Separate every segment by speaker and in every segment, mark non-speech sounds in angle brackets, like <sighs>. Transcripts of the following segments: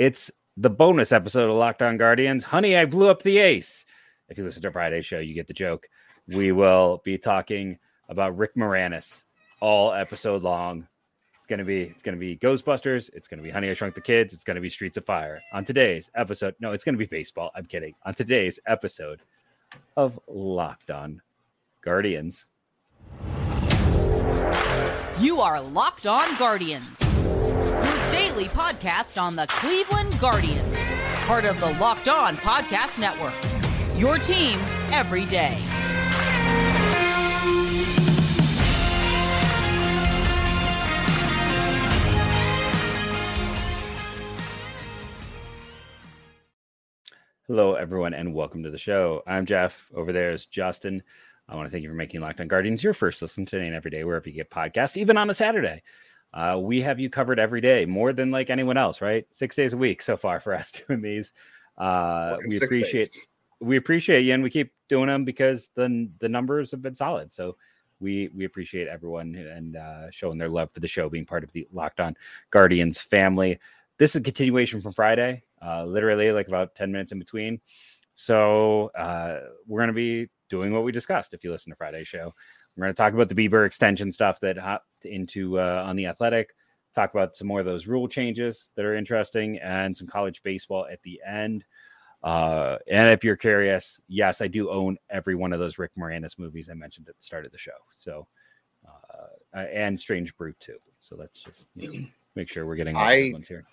Speaker 1: It's the bonus episode of Locked On Guardians. Honey, I blew up the ace. If you listen to Friday's show, you get the joke. We will be talking about Rick Moranis all episode long. It's gonna be it's gonna be Ghostbusters. It's gonna be Honey I Shrunk the Kids. It's gonna be Streets of Fire. On today's episode, no, it's gonna be baseball. I'm kidding. On today's episode of Locked On Guardians.
Speaker 2: You are Locked On Guardians, podcast on the Cleveland Guardians, part of the Locked On Podcast Network. Your team every day.
Speaker 1: Hello, everyone, and welcome to the show. I'm Jeff. Over there is Justin. I want to thank you for making Locked On Guardians your first listen today and every day, wherever you get podcasts, even on a Saturday. Uh, we have you covered every day, more than like anyone else, right? Six days a week so far for <laughs> us doing these. Uh, we appreciate days. we appreciate you, and we keep doing them because the the numbers have been solid. So we we appreciate everyone and uh, showing their love for the show, being part of the Locked On Guardians family. This is a continuation from Friday, uh, literally like about ten minutes in between. So uh, we're going to be doing what we discussed. If you listen to Friday's show, we're going to talk about the Bieber extension stuff that hopped into uh, on the Athletic. Talk about some more of those rule changes that are interesting and some college baseball at the end. Uh, and if you're curious, yes, I do own every one of those Rick Moranis movies I mentioned at the start of the show. So, uh, and Strange Brew too. So let's just you know, <clears throat> make sure we're getting all
Speaker 3: I,
Speaker 1: ones here.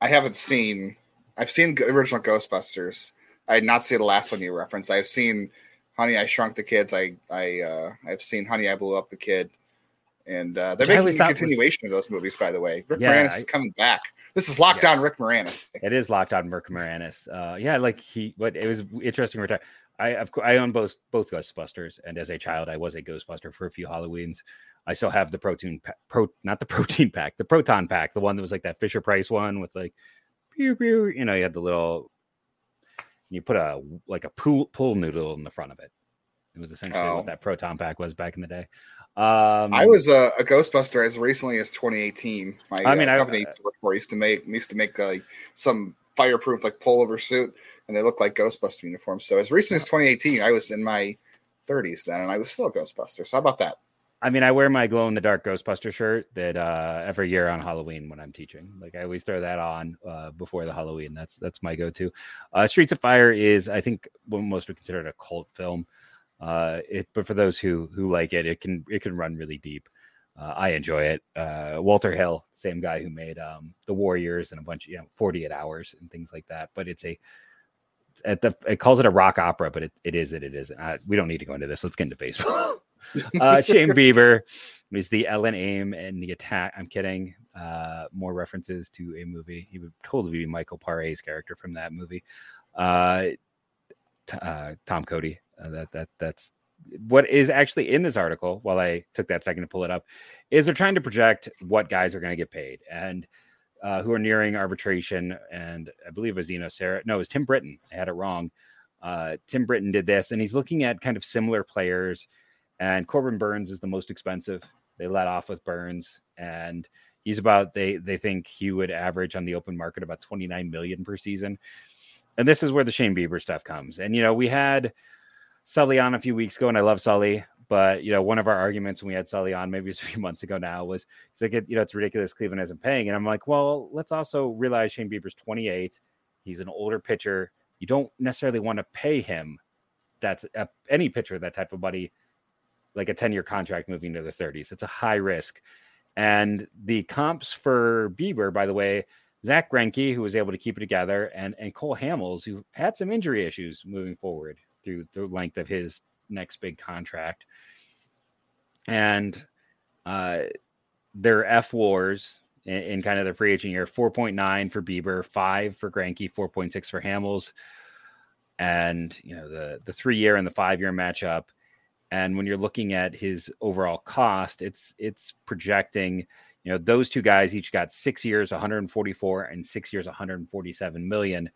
Speaker 3: I haven't seen. I've seen original Ghostbusters. I did not see the last one you referenced. I've seen Honey, I Shrunk the Kids. I I uh, I've seen Honey, I Blew Up the Kid, and uh, they're making a continuation was... of those movies. By the way, Rick yeah, Moranis I... is coming back. This is Locked On yeah. Rick Moranis.
Speaker 1: It is Locked On Rick Moranis. Uh, yeah, like he. But it was interesting. Retire. I of course I own both both Ghostbusters, and as a child, I was a Ghostbuster for a few Halloweens. I still have the protein pro not the <laughs> protein pack, the proton pack, the one that was like that Fisher Price one with like, pew, pew, you know, you had the little you put a like a pool pool noodle in the front of it. It was essentially oh. what that proton pack was back in the day. Um,
Speaker 3: I was a, a, Ghostbuster as recently as 2018. My I mean, uh, company I, used to work for used to make used to make like some fireproof like pullover suit, and they looked like Ghostbuster uniforms. So as recently as 2018, I was in my 30s then, and I was still a Ghostbuster. So how about that?
Speaker 1: I mean, I wear my glow in the dark Ghostbuster shirt that uh, every year on Halloween when I'm teaching. Like I always throw that on uh, before the Halloween. That's that's my go-to. Uh, Streets of Fire is, I think, what most would consider it a cult film. Uh, it, but for those who who like it, it can it can run really deep. Uh, I enjoy it. Uh, Walter Hill, same guy who made um, the Warriors and a bunch of you know 48 Hours and things like that. But it's a at the it calls it a rock opera, but it, it is it it is. we don't need to go into this. Let's get into baseball. <laughs> uh, <laughs> Shane Bieber is the Ellen Aim and the attack. I'm kidding. Uh, more references to a movie. He would totally be Michael Paré's character from that movie. Uh, t- uh, Tom Cody. Uh, that that that's what is actually in this article. While I took that second to pull it up, is they're trying to project what guys are going to get paid and. Uh, who are nearing arbitration, and I believe it was Eno Sarris. No, it was Tim Britton. I had it wrong. Uh, Tim Britton did this, and he's looking at kind of similar players and Corbin Burnes is the most expensive. They let off with Burnes, and he's about they they think he would average on the open market about 29 million per season. And this is where the Shane Bieber stuff comes. And you know, we had Sully on a few weeks ago, and I love Sully, but you know, one of our arguments when we had Sully on, maybe <laughs> a few months ago now, was it's like you know, it's ridiculous Cleveland isn't paying. And I'm like, well, let's also realize Shane Bieber's 28. He's an older pitcher. You don't necessarily want to pay him that's uh, any pitcher that type of money like a 10 year contract moving to the 30s. It's a high risk. And the comps for Bieber, by the way, Zack Greinke, who was able to keep it together, and, and Cole Hamels, who had some injury issues moving forward through the length of his next big contract. And uh, their fWARs in, in, kind of the free agent year 4.9 for Bieber, 5 for Greinke, 4.6 for Hamels. And, you know, the, the three year and the five year matchup and when you're looking at his overall cost, it's it's projecting, you know, those two guys each got six years, 144, and six years, 147 million.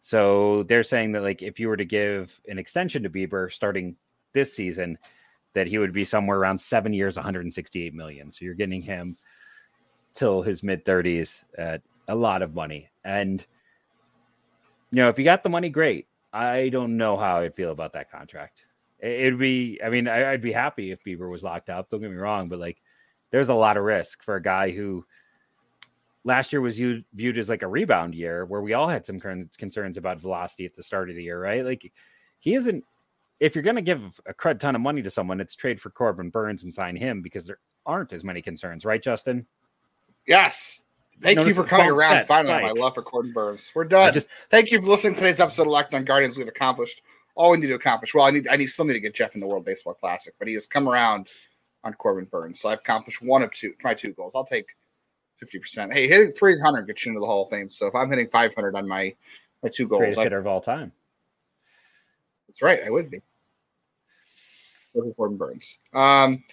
Speaker 1: So they're saying that like if you were to give an extension to Bieber starting this season, that he would be somewhere around seven years, 168 million. So you're getting him till his mid 30s at a lot of money. And you know, if you got the money, great. I don't know how I'd feel about that contract. It'd be, I mean, I, would be happy if Bieber was locked up. Don't get me wrong, but like, there's a lot of risk for a guy who last year was viewed, as like a rebound year where we all had some concerns about velocity at the start of the year, right? Like, he isn't. If you're going to give a crud ton of money to someone, it's trade for Corbin Burnes and sign him because there aren't as many concerns, right, Justin?
Speaker 3: Yes, Thank no, you for coming around finally my love for Corbin Burnes. We're done. Just, Thank you for listening to today's episode of Locked On Guardians. We've accomplished all we need to accomplish. Well, I need I need something to get Jeff in the World Baseball Classic, but he has come around on Corbin Burnes. So I've accomplished one of two, my two goals. I'll take 50%. Hey, hitting 300 gets you into the Hall of Fame. So if I'm hitting 500 on my my two goals,
Speaker 1: greatest hitter of all time.
Speaker 3: That's right. I would be. Corbin Burnes. Um,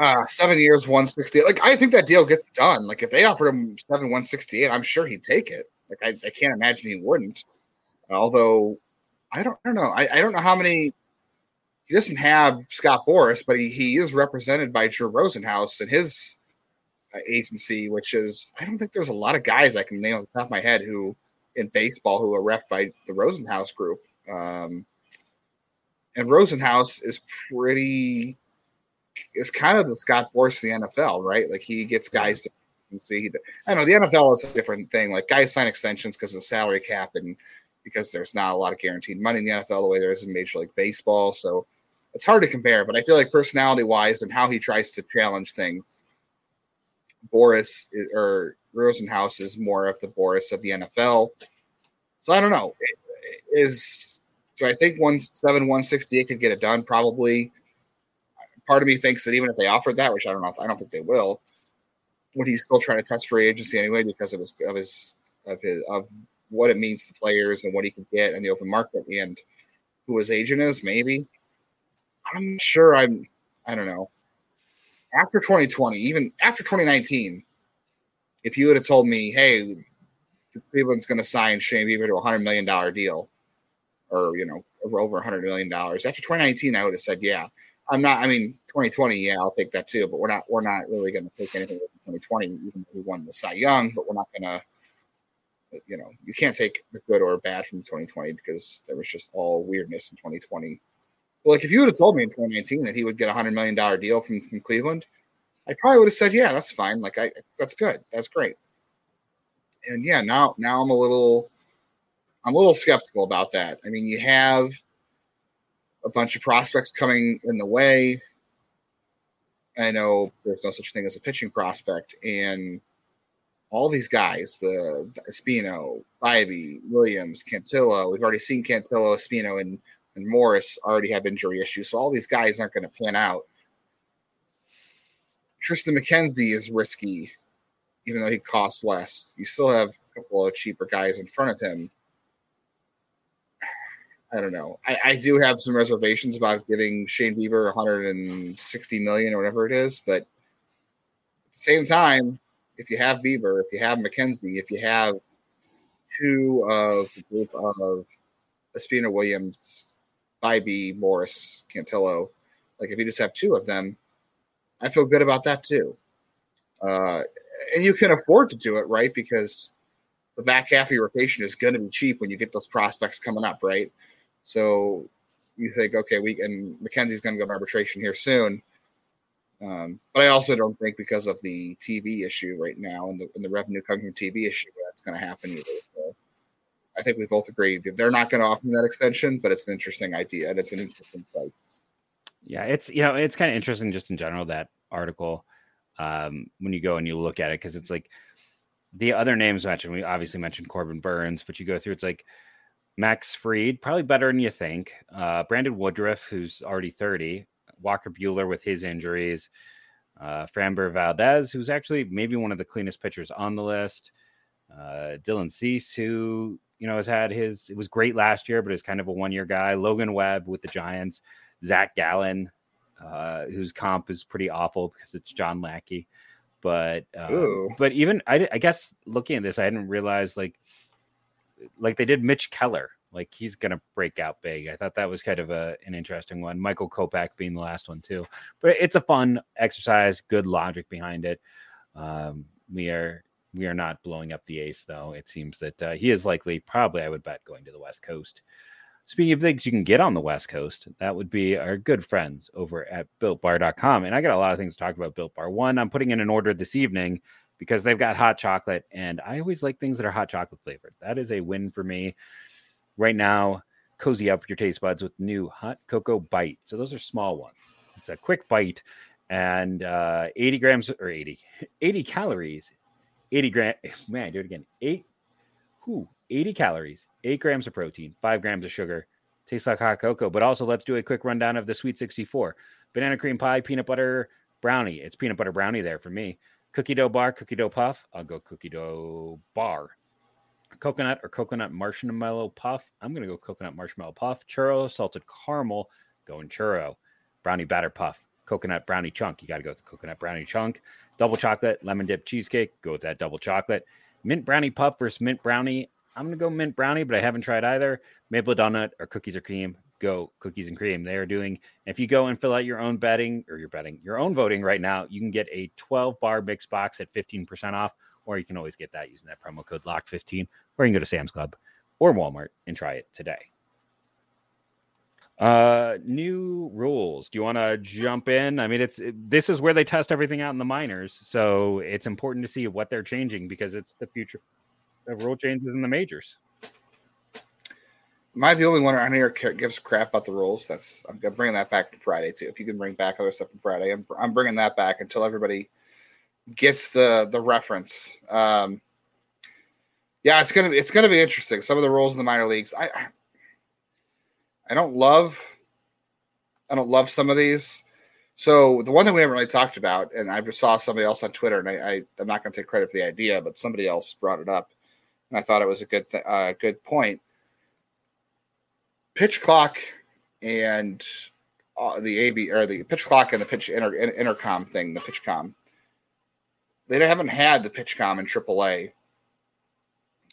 Speaker 3: uh, seven years, 168. Like, I think that deal gets done. Like, if they offered him seven, 168, I'm sure he'd take it. Like, I, I can't imagine he wouldn't. Although, I don't, I don't know. I, I don't know how many. He doesn't have Scott Boras, but he, he is represented by Drew Rosenhaus and his uh, agency, which is, I don't think there's a lot of guys I can name on the top of my head who in baseball who are rep by the Rosenhaus group. Um, and Rosenhaus is pretty is kind of the Scott Boras of the NFL, right? Like he gets guys to see. I know the NFL is a different thing. Like guys sign extensions because of the salary cap and because there's not a lot of guaranteed money in the NFL the way there is in Major League Baseball. So it's hard to compare. But I feel like personality wise and how he tries to challenge things, Boras or Rosenhaus is more of the Boras of the NFL. So I don't know. Is do I think one seven one sixty eight could get it done? Probably part of me thinks that even if they offered that, which I don't know, if, I don't think they will, would he still try to test free agency anyway because of his of his of his of what it means to players and what he can get in the open market and who his agent is? Maybe I'm sure. I'm I don't know. After 2020, even after 2019, if you would have told me, hey, Cleveland's going to sign Shane Bieber to a hundred million dollar deal, or you know, over hundred million dollars after 2019, I would have said, yeah. I'm not. I mean, 2020, yeah, I'll take that too. But we're not. We're not really going to take anything from 2020, even though we won the Cy Young. But we're not going to. You know, you can't take the good or bad from 2020 because there was just all weirdness in 2020. But like, if you would have told me in 2019 that he would get a hundred million dollar deal from from Cleveland, I probably would have said, yeah, that's fine. Like, I that's good. That's great. And yeah, now now I'm a little. I'm a little skeptical about that. I mean, you have a bunch of prospects coming in the way. I know there's no such thing as a pitching prospect, and all these guys, the, the Espino, Bibee, Williams, Cantillo, we've already seen Cantillo, Espino, and, and Morris already have injury issues. So all these guys aren't going to pan out. Triston McKenzie is risky, even though he costs less. You still have a couple of cheaper guys in front of him. <sighs> I don't know. I, I do have some reservations about giving Shane Bieber 160 million or whatever it is, but at the same time, if you have Bieber, if you have McKenzie, if you have two of the group of Espino Williams, Bibee, Morris, Cantillo, like if you just have two of them, I feel good about that too. Uh, and you can afford to do it, right? Because the back half of your rotation is going to be cheap when you get those prospects coming up, right? So you think, okay, we and McKenzie's going to go to arbitration here soon. Um, but I also don't think because of the TV issue right now and the, and the revenue coming from TV issue that's going to happen either. So I think we both agree that they're not going to offer that extension, but it's an interesting idea and it's an interesting price.
Speaker 1: Yeah, it's you know it's kind of interesting just in general that article um, when you go and you look at it because it's like the other names mentioned. We obviously mentioned Corbin Burnes, but you go through it's like Max Fried, probably better than you think. Uh, Brandon Woodruff, who's already 30. Walker Buehler with his injuries. Uh, Framber Valdez, who's actually maybe one of the cleanest pitchers on the list. Uh, Dylan Cease, who you know has had his it was great last year, but is kind of a one year guy. Logan Webb with the Giants. Zach Gallen, uh, whose comp is pretty awful because it's John Lackey. But uh, but even I, I guess looking at this, I didn't realize like like they did Mitch Keller. Like he's gonna break out big. I thought that was kind of a an interesting one. Michael Kopech being the last one too. But it's a fun exercise, good logic behind it. Um, we are We are not blowing up the ace, though. It seems that uh, he is likely, probably, I would bet, going to the West Coast. Speaking of things you can get on the West Coast, that would be our good friends over at builtbar.com. And I got a lot of things to talk about Built Bar. One, I'm putting in an order this evening because they've got hot chocolate, and I always like things that are hot chocolate flavored. That is a win for me. Right now, cozy up your taste buds with new hot cocoa bite. So those are small ones. It's a quick bite and uh, 80 grams or 80, <laughs> 80 calories, 80 gram. <laughs> Man, do it again. Eight, whoo, 80 calories, eight grams of protein, five grams of sugar. Tastes like hot cocoa. But also, let's do a quick rundown of the Sweet 64 banana cream pie, peanut butter brownie. It's peanut butter brownie there for me. Cookie dough bar, cookie dough puff. I'll go cookie dough bar. Coconut or coconut marshmallow puff. I'm going to go coconut marshmallow puff. Churro, salted caramel, going churro. Brownie batter puff. Coconut brownie chunk. You got to go with coconut brownie chunk. Double chocolate, lemon dip cheesecake. Go with that double chocolate. Mint brownie puff versus mint brownie. I'm gonna go mint brownie, but I haven't tried either. Maple donut or cookies or cream. Go cookies and cream. They are doing. If you go and fill out your own betting or your betting, your own voting right now, you can get a 12 bar mix box at 15% off, or you can always get that using that promo code LOCK15, or you can go to Sam's Club or Walmart and try it today. Uh, new rules. Do you want to jump in? I mean, it's this is where they test everything out in the minors, so it's important to see what they're changing because it's the future of rule changes in the majors.
Speaker 3: Am I the only one around here gives crap about the rules? That's I'm bringing that back to Friday too. If you can bring back other stuff from Friday, I'm, I'm bringing that back until everybody gets the the reference. Um, yeah, it's gonna it's gonna be interesting. Some of the rules in the minor leagues, I I don't love. I don't love some of these. So the one that we haven't really talked about, and I saw somebody else on Twitter, and I, I am not to take credit for the idea, but somebody else brought it up, and I thought it was a good th- uh, good point. Pitch clock and uh, the AB or the pitch clock and the pitch inter, intercom thing, the PitchCom. They haven't had the PitchCom in AAA,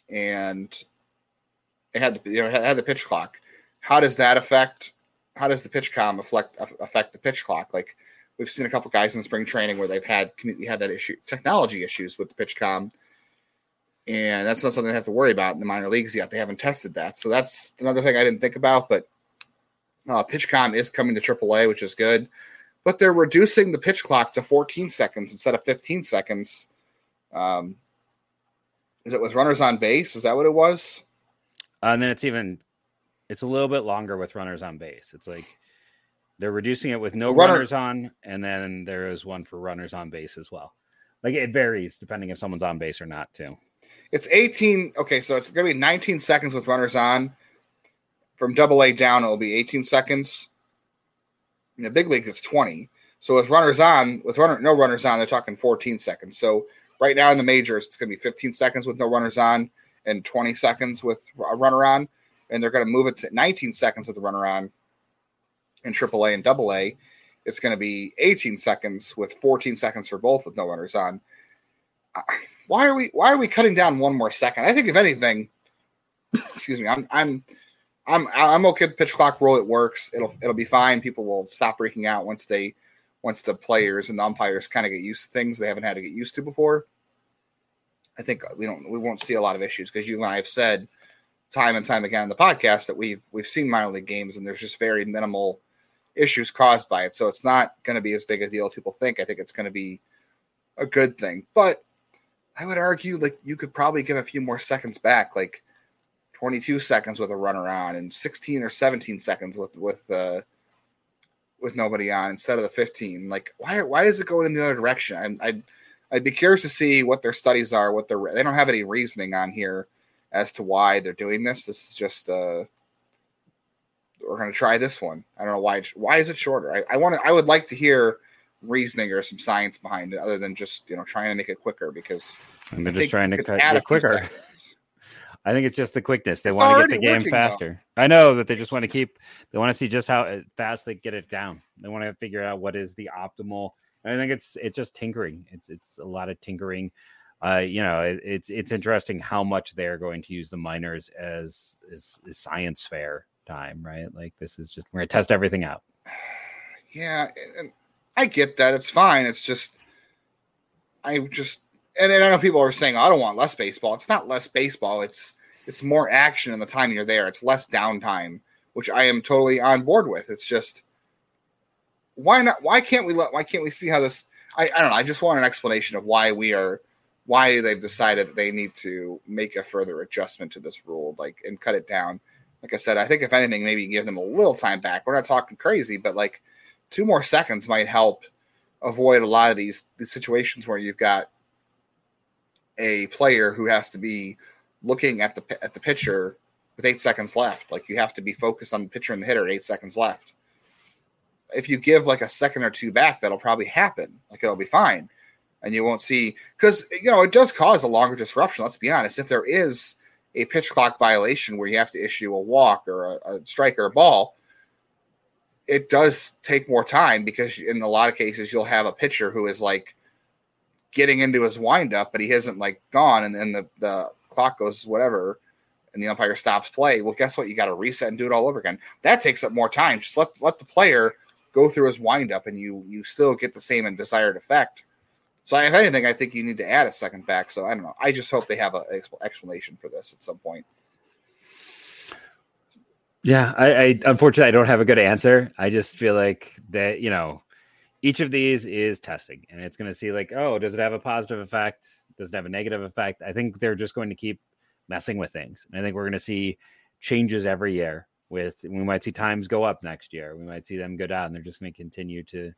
Speaker 3: and they had the you know had the pitch clock. How does that affect how does the PitchCom affect affect the pitch clock? Like we've seen a couple guys in spring training where they've had had that issue technology issues with the PitchCom, and that's not something they have to worry about in the minor leagues yet. They haven't tested that. So that's another thing i didn't think about but uh, PitchCom is coming to aaa which is good but they're reducing the pitch clock to 14 seconds instead of 15 seconds um, is it with runners on base is that what it was
Speaker 1: uh, and then it's even it's a little bit longer with runners on base. It's like they're reducing it with no Runner. runners on, and then there is one for runners on base as well. Like it varies depending if someone's on base or not, too.
Speaker 3: It's 18. Okay, so it's going to be 19 seconds with runners on. From double A down, it'll be 18 seconds. In the big leagues, it's 20. So with runners on, with runner no runners on, they're talking 14 seconds. So right now in the majors, it's going to be 15 seconds with no runners on and 20 seconds with a runner on and they're going to move it to 19 seconds with a runner on in AAA and AA. It's going to be 18 seconds with 14 seconds for both with no runners on. Why are we why are we cutting down one more second? I think if anything, excuse me, I'm I'm I'm I'm okay with pitch clock rule. It works. It'll it'll be fine. People will stop freaking out once they once the players and the umpires kind of get used to things they haven't had to get used to before. I think we don't we won't see a lot of issues because you and I have said time and time again in the podcast that we've we've seen minor league games and there's just very minimal issues caused by it. So it's not going to be as big a deal as people think. I think it's going to be a good thing. But I would argue like you could probably give a few more seconds back, like 22 seconds with a runner on and 16 or 17 seconds with with uh with nobody on instead of the 15. Like why why is it going in the other direction? I'm, I'd I'd be curious to see what their studies are. What their they don't have any reasoning on here as to why they're doing this. This is just uh we're gonna try this one. I don't know why why is it shorter? I, I want to I would like to hear reasoning or some science behind it other than just you know trying to make it quicker because
Speaker 1: I'm just trying to cut it quicker. I think it's just the quickness. They it's want to get the game working, faster. Though. I know that they just want to keep. They want to see just how uh, fast they get it down. They want to figure out what is the optimal. I think it's it's just tinkering. It's it's a lot of tinkering uh, you know, it, it's it's interesting how much they're going to use the minors as, as, as science fair time, right? Like this is just we're gonna test everything out. <sighs>
Speaker 3: Yeah, and I get that. It's fine. It's just I just and then I know people are saying, I don't want less baseball. It's not less baseball. It's it's more action in the time you're there. It's less downtime, which I am totally on board with. It's just why not? Why can't we let? Why can't we see how this? I, I don't know. I just want an explanation of why we are why they've decided that they need to make a further adjustment to this rule, like and cut it down. Like I said, I think if anything, maybe give them a little time back. We're not talking crazy, but like two more seconds might help avoid a lot of these these situations where you've got a player who has to be looking at the at the pitcher with eight seconds left. Like you have to be focused on the pitcher and the hitter at eight seconds left. If you give like a second or two back, that'll probably happen. Like it'll be fine, and you won't see because you know it does cause a longer disruption. Let's be honest. If there is a pitch clock violation where you have to issue a walk or a, a strike or a ball, it does take more time because in a lot of cases you'll have a pitcher who is like getting into his windup, but he isn't like gone, and then the, the clock goes whatever, and the umpire stops play. Well, guess what? You got to reset and do it all over again. That takes up more time. Just let let the player go through his windup, and you you still get the same and desired effect. So, if anything, I think you need to add a second back. So, I don't know. I just hope they have an explanation for this at some point.
Speaker 1: Yeah, I, I unfortunately I don't have a good answer. I just feel like that you know each of these is testing and it's going to see like oh does it have a positive effect? Does it have a negative effect? I think they're just going to keep messing with things and i think we're going to see changes every year with we might see times go up next year we might see them go down they're just going to continue to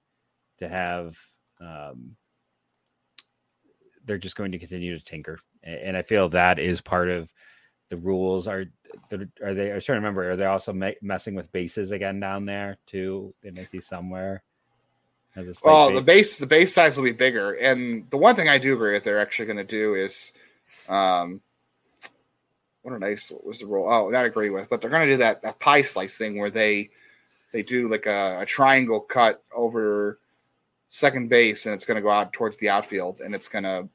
Speaker 1: to have um they're just going to continue to tinker and i feel that is part of the rules are are they i trying to remember are they also messing with bases again down there too? They may see somewhere
Speaker 3: well, the base the base size will be bigger, and the one thing I do agree with they're actually going to do is, um, what a nice what was the rule? Oh, not agree with, but they're going to do that that pie slice thing where they they do like a, a triangle cut over second base, and it's going to go out towards the outfield, and it's going to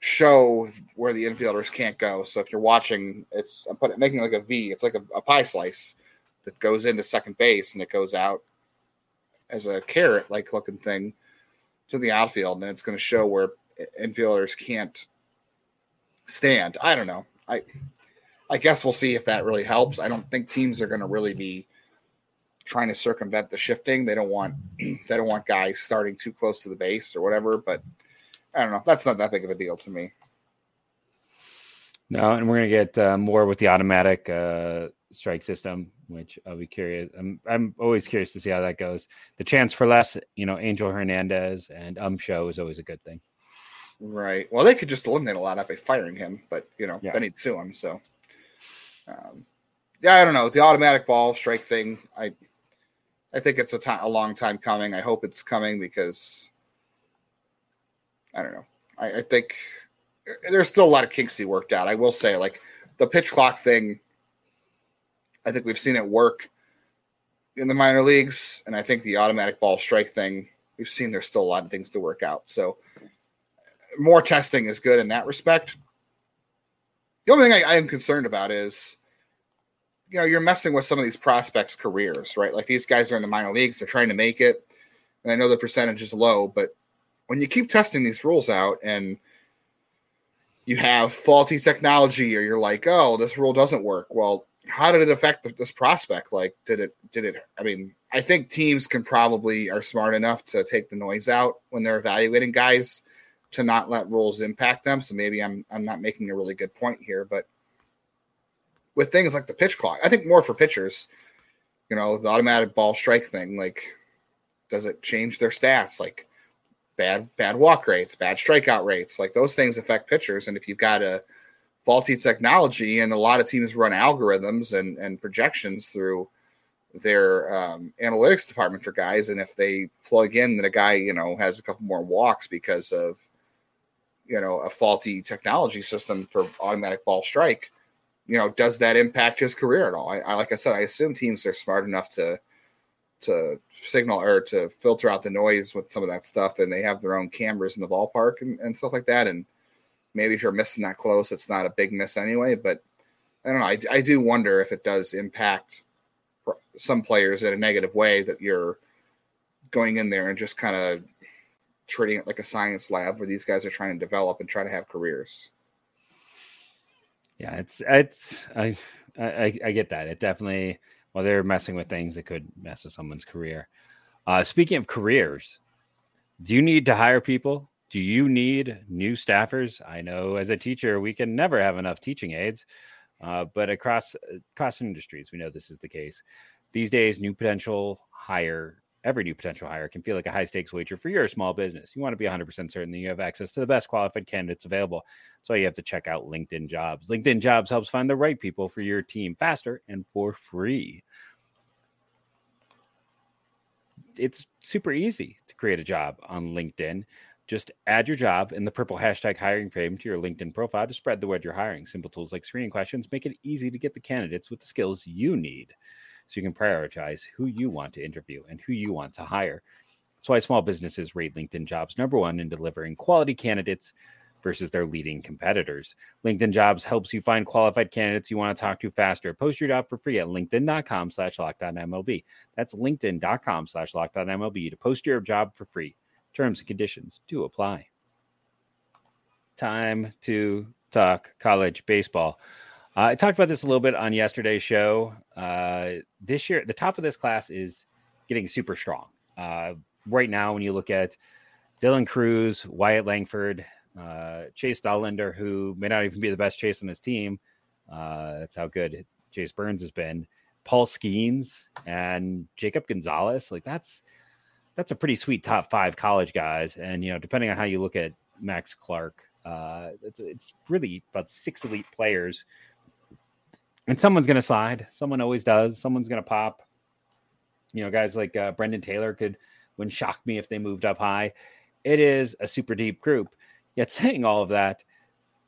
Speaker 3: show where the infielders can't go. So if you're watching, it's I'm putting making like a V. It's like a, a pie slice that goes into second base and it goes out as a carrot like looking thing to the outfield, and it's going to show where infielders can't stand. I don't know. I I guess we'll see if that really helps. I don't think teams are going to really be trying to circumvent the shifting. They don't want <clears throat> they don't want guys starting too close to the base or whatever. But I don't know. That's not that big of a deal to me.
Speaker 1: No, and we're gonna get uh, more with the automatic uh, strike system which I'll be curious. I'm I'm always curious to see how that goes. The chance for less, you know, Angel Hernandez and Um Show is always a good thing.
Speaker 3: Right. Well, they could just eliminate a lot by firing him, but you know, yeah. then he'd sue him. So, um, yeah, I don't know the automatic ball strike thing. I I think it's a time a long time coming. I hope it's coming because I don't know. I, I think there's still a lot of kinks to be worked out. I will say, like the pitch clock thing I think we've seen it work in the minor leagues, and I think the automatic ball strike thing, we've seen there's still a lot of things to work out. So more testing is good in that respect. The only thing I, I am concerned about is, you know, you're messing with some of these prospects' careers, right? Like these guys are in the minor leagues, they're trying to make it. And I know the percentage is low, but when you keep testing these rules out and you have faulty technology or you're like, oh, this rule doesn't work. Well, how did it affect this prospect? Like, did it, did it, I mean, I think teams can probably are smart enough to take the noise out when they're evaluating guys to not let rules impact them. So maybe I'm, I'm not making a really good point here, but with things like the pitch clock, I think more for pitchers, you know, the automatic ball strike thing, like, does it change their stats? Like, bad, bad walk rates, bad strikeout rates, like those things affect pitchers. And if you've got a, faulty technology, and a lot of teams run algorithms and, and projections through their um, analytics department for guys. And if they plug in that a guy, you know, has a couple more walks because of, you know, a faulty technology system for automatic ball strike, you know, does that impact his career at all? I, I like I said, I assume teams are smart enough to to signal or to filter out the noise with some of that stuff, and they have their own cameras in the ballpark and, and stuff like that, and maybe if you're missing that close, it's not a big miss anyway. But I don't know. I, I do wonder if it does impact some players in a negative way that you're going in there and just kind of treating it like a science lab where these guys are trying to develop and try to have careers.
Speaker 1: Yeah, it's it's I I, I get that. It definitely while they're messing with things, it could mess with someone's career. Uh, speaking of careers, do you need to hire people? Do you need new staffers? I know as a teacher, we can never have enough teaching aides, uh, but across across industries, we know this is the case. These days, new potential hire every new potential hire can feel like a high stakes wager for your small business. You want to be 100% certain that you have access to the best qualified candidates available. So you have to check out LinkedIn Jobs. LinkedIn Jobs helps find the right people for your team faster and for free. It's super easy to create a job on LinkedIn. Just add your job in the purple hashtag hiring frame to your LinkedIn profile to spread the word you're hiring. Simple tools like screening questions make it easy to get the candidates with the skills you need so you can prioritize who you want to interview and who you want to hire. That's why small businesses rate LinkedIn jobs number one in delivering quality candidates versus their leading competitors. LinkedIn jobs helps you find qualified candidates you want to talk to faster. Post your job for free at linkedin.com slash lockedonmlb. That's linkedin.com slash lockedonmlb to post your job for free. Terms and conditions do apply. Time to talk college baseball. Uh, I talked about this a little bit on yesterday's show. Uh, this year, the top of this class is getting super strong. Uh, right now, when you look at Dylan Crews, Wyatt Langford, uh, Chase Dollander, who may not even be the best chase on his team, uh, that's how good Chase Burns has been. Paul Skenes and Jacob Gonzalez, like that's that's a pretty sweet top five college guys. And you know, depending on how you look at Max Clark, uh, it's it's really about six elite players and someone's going to slide. Someone always does. Someone's going to pop. You know, guys like uh, Brendan Taylor could wouldn't shock me if they moved up high. It is a super deep group. Yet saying all of that,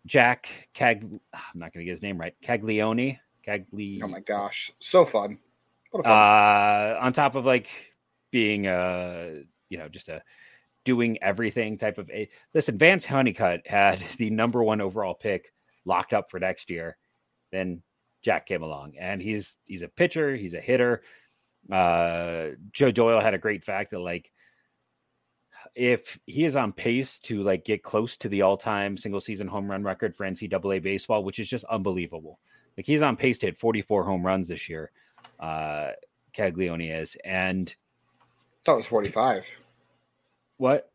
Speaker 1: Jack Cag I'm not going to get his name right. Caglione. Cagli.
Speaker 3: Oh my gosh, so fun.
Speaker 1: What a fun. Uh, on top of like being a you know just a doing everything type of a listen. Vance Honeycutt had <laughs> the number one overall pick locked up for next year. Then Jack came along, and he's he's a pitcher, he's a hitter. Uh, Joe Doyle had a great fact that like if he is on pace to like get close to the all-time single season home run record for NCAA baseball, which is just unbelievable. Like he's on pace to hit 44 home runs this year. Uh Caglione is. And
Speaker 3: thought it was 45.
Speaker 1: What?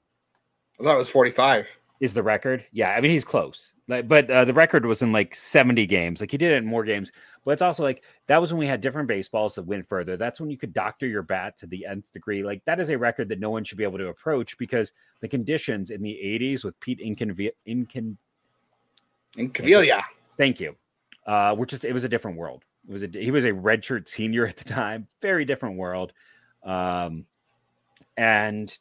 Speaker 3: I thought it was 45.
Speaker 1: Is the record? Yeah, I mean he's close. Like, but uh, the record was in like 70 games. Like he did it in more games. But it's also like that was when we had different baseballs that went further. That's when you could doctor your bat to the nth degree. Like that is a record that no one should be able to approach because the conditions in the 80s with Pete Inconvi- Incon
Speaker 3: Incaviglia.
Speaker 1: Thank you. Uh, we're just it was a different world. It was a he was a redshirt senior at the time. Very different world. Um, and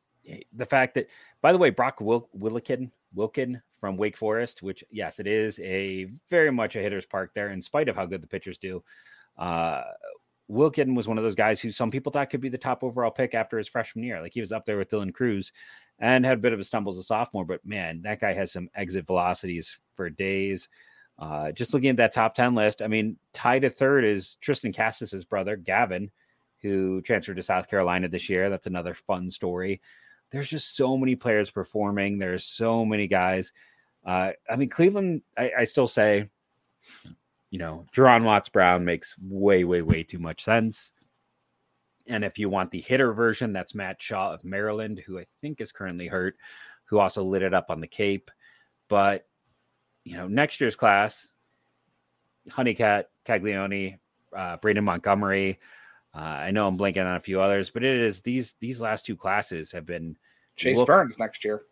Speaker 1: the fact that, by the way, Brock Wil- Willikin Wilken from Wake Forest, which yes, it is a very much a hitter's park there, in spite of how good the pitchers do. Uh, Wilken was one of those guys who some people thought could be the top overall pick after his freshman year. Like he was up there with Dylan Crews and had a bit of a stumble as a sophomore, but man, that guy has some exit velocities for days. Uh, just looking at that top 10 list, I mean, tied to third is Triston Casas's brother, Gavin, who transferred to South Carolina this year. That's another fun story. There's just so many players performing. There's so many guys. Uh, I mean, Cleveland, I, I still say, you know, Juaron Watts Brown makes way, way, way too much sense. And if you want the hitter version, that's Matt Shaw of Maryland, who I think is currently hurt, who also lit it up on the Cape. But, you know, next year's class, Honeycutt, Caglione, uh, Braden Montgomery. Uh, I know I'm blanking on a few others, but it is these these last two classes have been
Speaker 3: Chase look, Burns next year.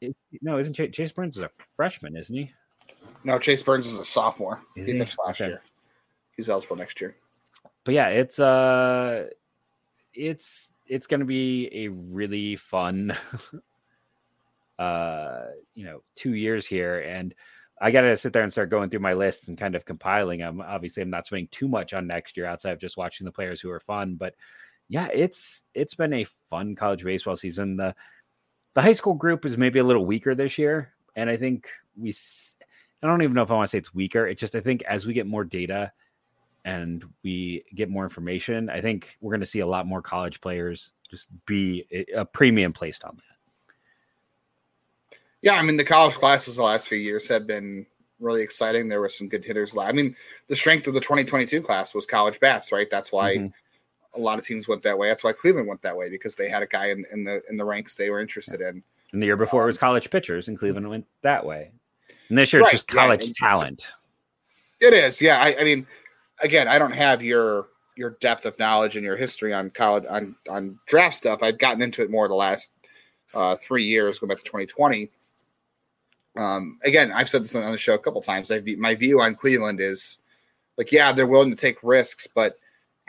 Speaker 1: It, no, isn't Chase, Chase Burns is a freshman, isn't he?
Speaker 3: No, Chase Burns is a sophomore. Is he, he last okay. year. He's eligible next year.
Speaker 1: But yeah, it's uh it's it's gonna be a really fun <laughs> uh you know two years here and I got to sit there and start going through my lists and kind of compiling them. Obviously, I'm not spending too much on next year outside of just watching the players who are fun. But yeah, it's it's been a fun college baseball season. The the high school group is maybe a little weaker this year, and I think we. I don't even know if I want to say it's weaker. It's just I think as we get more data and we get more information, I think we're going to see a lot more college players just be a premium placed on that.
Speaker 3: Yeah, I mean the college classes the last few years have been really exciting. There were some good hitters. I mean, the strength of the 2022 class was college bats, right? That's why mm-hmm. a lot of teams went that way. That's why Cleveland went that way because they had a guy in, in the in the ranks they were interested in.
Speaker 1: And the year before um, it was college pitchers, and Cleveland went that way. And this year right, it's just college yeah, talent.
Speaker 3: It is, yeah. I, I mean, again, I don't have your your depth of knowledge and your history on college on on draft stuff. I've gotten into it more the last uh, three years, going back to 2020. Um, again, I've said this on the show a couple times. I, my view on Cleveland is like, yeah, they're willing to take risks, but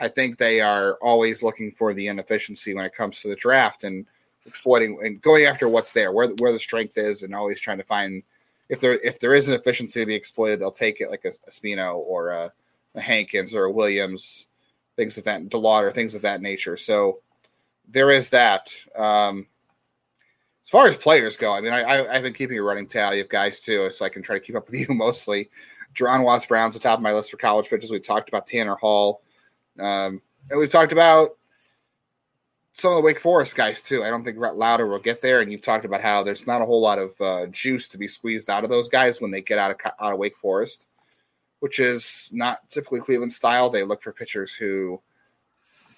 Speaker 3: I think they are always looking for the inefficiency when it comes to the draft and exploiting and going after what's there, where where the strength is, and always trying to find if there if there is an efficiency to be exploited, they'll take it like a, a Spino or a, a Hankins or a Williams, things of that DeLauter, things of that nature. So there is that. Um, as far as players go, I mean, I, I, have been keeping a running tally of guys too, so I can try to keep up with <laughs> you mostly. Juaron Watts Brown's the top of my list for college pitchers. We talked about Tanner Hall, um, and we've talked about some of the Wake Forest guys too. I don't think Lowder will get there, and you've talked about how there's not a whole lot of uh, juice to be squeezed out of those guys when they get out of out of Wake Forest, which is not typically Cleveland style. They look for pitchers who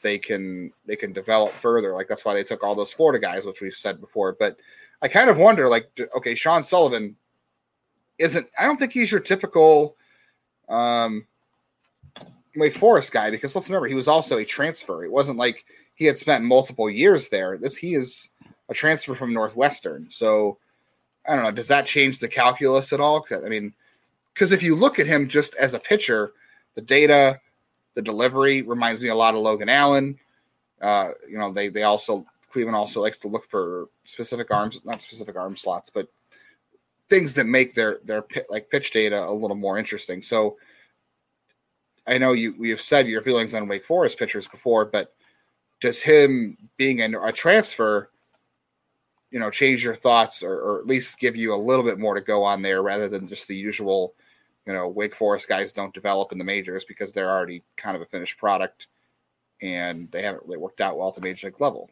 Speaker 3: they can they can develop further. Like that's why they took all those Florida guys, which we've said before. But I kind of wonder, like, okay, Sean Sullivan isn't. I don't think he's your typical um, Wake Forest guy because let's remember he was also a transfer. It wasn't like he had spent multiple years there. This he is a transfer from Northwestern. So I don't know. Does that change the calculus at all? I mean, because if you look at him just as a pitcher, the data, the delivery reminds me a lot of Logan Allen. Uh, you know, they they also Cleveland also likes to look for specific arms, not specific arm slots, but things that make their their like pitch data a little more interesting. So I know you we have said your feelings on Wake Forest pitchers before, but does him being a, a transfer, you know, change your thoughts or, or at least give you a little bit more to go on there rather than just the usual you know, Wake Forest guys don't develop in the majors because they're already kind of a finished product and they haven't really worked out well the major league level.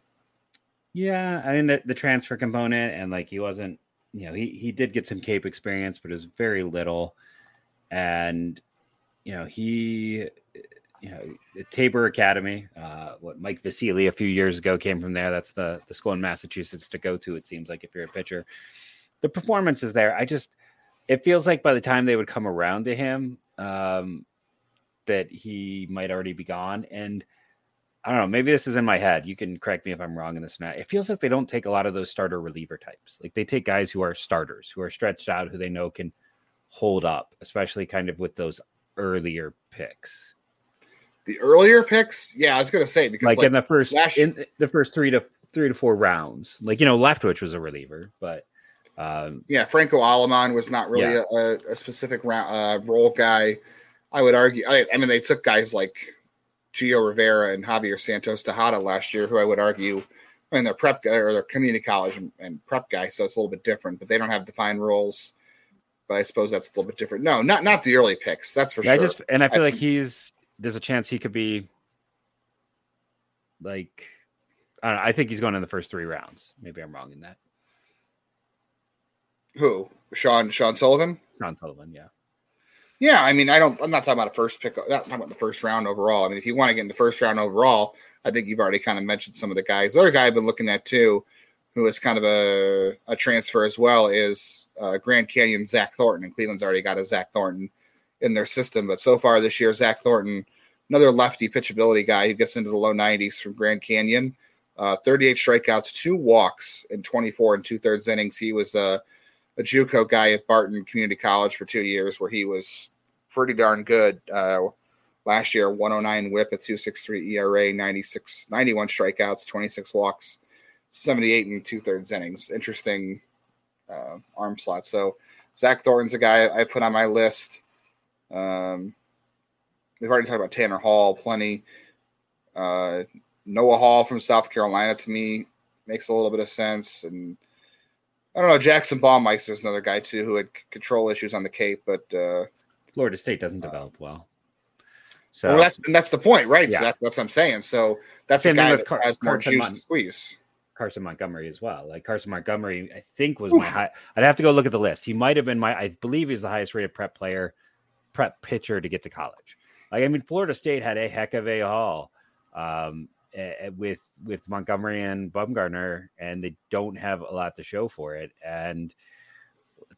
Speaker 1: Yeah, I mean the, the transfer component and like he wasn't, you know, he he did get some Cape experience, but it was very little. And you know, he you know, Tabor Academy, uh, what Mike Vasili a few years ago came from there. That's the the school in Massachusetts to go to. It seems like if you're a pitcher, the performance is there. I just it feels like by the time they would come around to him, um, that he might already be gone. And I don't know, maybe this is in my head. You can correct me if I'm wrong in this or not. It feels like they don't take a lot of those starter reliever types. Like they take guys who are starters, who are stretched out, who they know can hold up, especially kind of with those earlier picks.
Speaker 3: The earlier picks, yeah, I was gonna say because
Speaker 1: like, like in the first last... in the first three to three to four rounds, like you know, Leftwich was a reliever, but
Speaker 3: um, yeah, Franco Aleman was not really yeah. a, a, specific round, uh, role guy. I would argue. I, I, mean, they took guys like Gio Rivera and Javier Santos Tejada last year, who I would argue, I mean, they're prep guy or they're community college and, and prep guy, so it's a little bit different. But they don't have defined roles. But I suppose that's a little bit different. No, not not the early picks. That's for yeah, sure.
Speaker 1: I just and I feel I, like he's there's a chance he could be like I, know, I think he's going in the first three rounds. Maybe I'm wrong in that.
Speaker 3: Who? Sean Sean Sullivan?
Speaker 1: Sean Sullivan, yeah.
Speaker 3: Yeah, I mean, I don't. I'm not talking about a first pick. Not talking about the first round overall. I mean, if you want to get in the first round overall, I think you've already kind of mentioned some of the guys. The other guy I've been looking at too, who is kind of a, a transfer as well, is uh, Grand Canyon Zach Thornton. And Cleveland's already got a Zach Thornton in their system, but so far this year, Zach Thornton, another lefty pitchability guy who gets into the low 90s from Grand Canyon. Uh, 38 strikeouts, two walks in 24 and two thirds innings. He was a uh, a JUCO guy at Barton Community College for two years, where he was pretty darn good. Uh, last year, 109 WHIP at 2.63 ERA, 96, 91 strikeouts, 26 walks, 78 and two thirds innings. Interesting uh, arm slot. So Zach Thornton's a guy I put on my list. Um, we've already talked about Tanner Hall plenty. Uh, Noah Hall from South Carolina to me makes a little bit of sense, and I don't know. Jackson Baumeister is another guy too who had control issues on the Cape, but uh,
Speaker 1: Florida State doesn't develop well. So
Speaker 3: well, that's and that's the point, right? Yeah. So that, that's what I'm saying. So that's Same the guy that Car- has more Carson juice to squeeze.
Speaker 1: Carson Montgomery as well. Like Carson Montgomery, I think was my high. I'd have to go look at the list. He might have been my. I believe he's the highest rated prep player, prep pitcher to get to college. Like I mean, Florida State had a heck of a haul um, with with Montgomery and Bumgarner, and they don't have a lot to show for it. And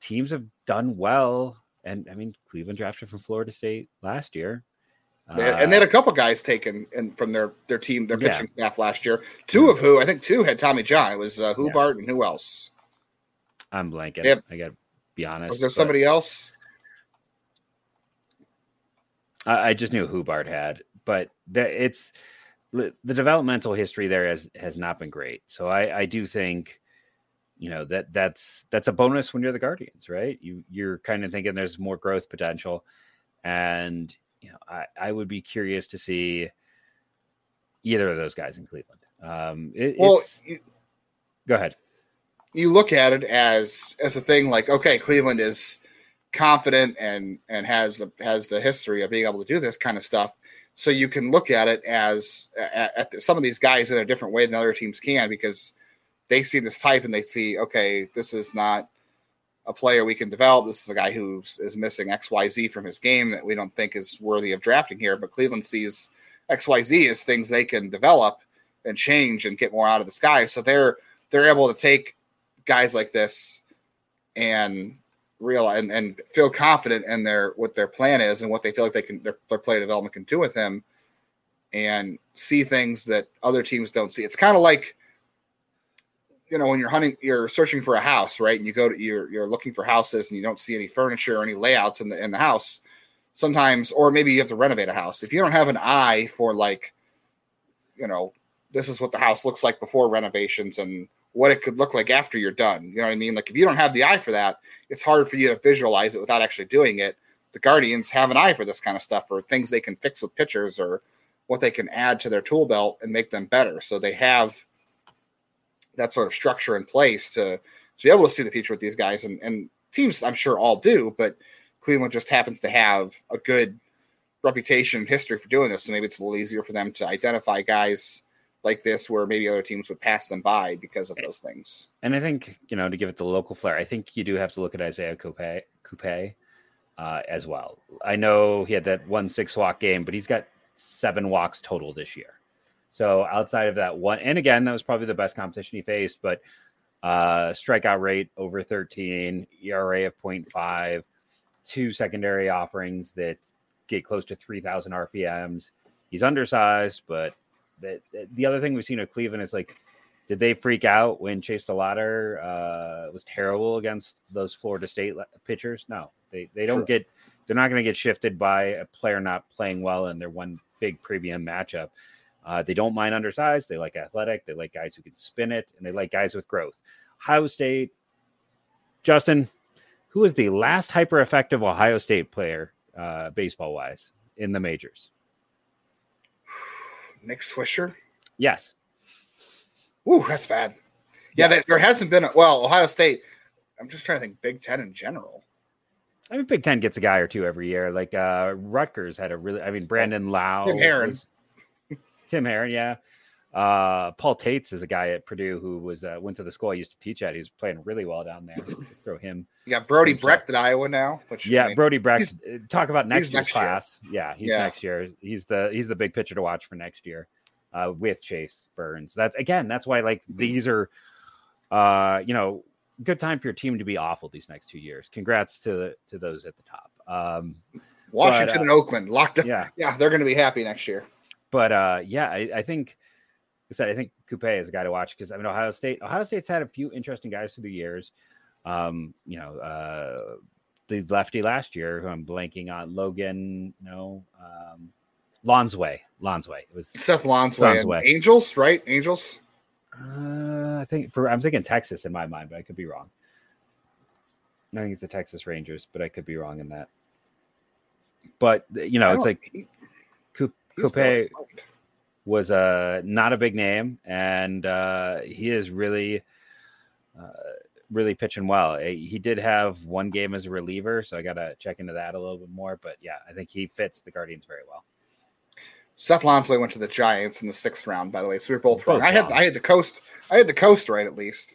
Speaker 1: teams have done well. And I mean, Cleveland drafted from Florida State last year.
Speaker 3: Had, and they had a couple guys taken in from their their team, their pitching yeah. staff last year. Two of who I think two had Tommy John. It was uh, Hubbart yeah. and who else?
Speaker 1: I'm blanking. Yep. I got to be honest.
Speaker 3: Was there somebody else?
Speaker 1: I, I, just knew Hubbart had, but it's the developmental history there has has not been great. So I, I do think, you know that that's that's a bonus when you're the Guardians, right? You you're kind of thinking there's more growth potential, and you know, I, I would be curious to see either of those guys in Cleveland. Um, it, well, you, go ahead.
Speaker 3: You look at it as as a thing like, okay, Cleveland is confident and and has the has the history of being able to do this kind of stuff. So you can look at it as at, at some of these guys in a different way than other teams can because they see this type and they see, okay, this is not a player we can develop. This is a guy who is missing XYZ from his game that we don't think is worthy of drafting here. But Cleveland sees XYZ as things they can develop and change and get more out of this guy. So they're they're able to take guys like this and realize and, and feel confident in their what their plan is and what they feel like they can their, their development can do with him and see things that other teams don't see. It's kind of like you know when you're hunting you're searching for a house right? And you go to you're you're looking for houses and you don't see any furniture or any layouts in the in the house sometimes or maybe you have to renovate a house. If you don't have an eye for like you know this is what the house looks like before renovations and what it could look like after you're done you know what i mean? Like if you don't have the eye for that it's hard for you to visualize it without actually doing it the guardians have an eye for this kind of stuff or things they can fix with pitchers or what they can add to their tool belt and make them better so they have that sort of structure in place to to be able to see the future with these guys. And, and teams, I'm sure, all do, but Cleveland just happens to have a good reputation and history for doing this. So maybe it's a little easier for them to identify guys like this where maybe other teams would pass them by because of those things.
Speaker 1: And I think, you know, to give it the local flair, I think you do have to look at Isaiah Coupet, Coupet uh, as well. I know he had that one six walk game, but he's got seven walks total this year. So outside of that one, and again, that was probably the best competition he faced, but uh, strikeout rate over 13, ERA of 0.5, two secondary offerings that get close to 3,000 RPMs. He's undersized, but the, the other thing we've seen of Cleveland is like, did they freak out when Chase DeLauter uh, was terrible against those Florida State pitchers? No, they, they don't sure. get, they're not going to get shifted by a player not playing well in their one big premium matchup. Uh, they don't mind undersized. They like athletic. They like guys who can spin it, and they like guys with growth. Ohio State, Justin, who was the last hyper effective Ohio State player, uh, baseball wise, in the majors?
Speaker 3: Nick Swisher.
Speaker 1: Yes.
Speaker 3: Ooh, that's bad. Yeah, yeah. there hasn't been. A, well, Ohio State. I'm just trying to think Big Ten in general.
Speaker 1: I mean, Big Ten gets a guy or two every year. Like uh Rutgers had a really. I mean, Brandon Lowe.
Speaker 3: Tim. Was,
Speaker 1: Tim Herrin, yeah. Uh, Paul Tates is a guy at Purdue who was uh, went to the school I used to teach at. He's playing really well down there. Throw him.
Speaker 3: You got Brody Brecht at Iowa now.
Speaker 1: Which, yeah, I mean, Brody Brecht. Uh, talk about next year's next class. Year. Yeah, he's yeah. next year. He's the he's the big pitcher to watch for next year uh, with Chase Burns. That's again. That's why like mm-hmm. these are, uh, you know, good time for your team to be awful these next two years. Congrats to to those at the top. Um,
Speaker 3: Washington but, uh, and Oakland locked up. Yeah, yeah, they're going to be happy next year.
Speaker 1: But uh, yeah, I, I think I said I think Coupet is a guy to watch because I mean Ohio State. Ohio State's had a few interesting guys through the years. Um, you know, uh, the lefty last year, who I'm blanking on, Logan, no, um, Lonsway, Lonsway. It was
Speaker 3: Seth Lonsway. Lonsway. Angels, right? Angels.
Speaker 1: Uh, I think for I'm thinking Texas in my mind, but I could be wrong. I think it's the Texas Rangers, but I could be wrong in that. But you know, it's like Coupet was uh, not a big name, and uh, he is really, uh, really pitching well. He did have one game as a reliever, so I got to check into that a little bit more. But yeah, I think he fits the Guardians very well.
Speaker 3: Seth Lonsway went to the Giants in the sixth round, by the way. So we are both,
Speaker 1: Both
Speaker 3: wrong. I had. I had the coast I had the coast right at least.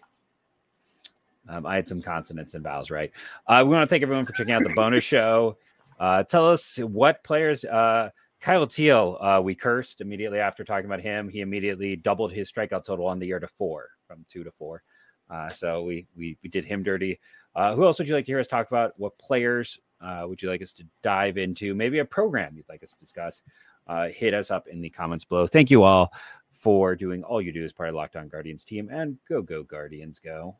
Speaker 1: Um, I had some consonants and vowels right. Uh, we want to thank everyone for checking out the bonus show. Uh, tell us what players. Uh, Kyle Teel, uh, we cursed immediately after talking about him. He immediately doubled his strikeout total on the year to four, from two to four. Uh, so we, we we did him dirty. Uh, who else would you like to hear us talk about? What players uh, would you like us to dive into? Maybe a program you'd like us to discuss. Uh, hit us up in the comments below. Thank you all for doing all you do as part of Locked On Guardians team, and go go Guardians go.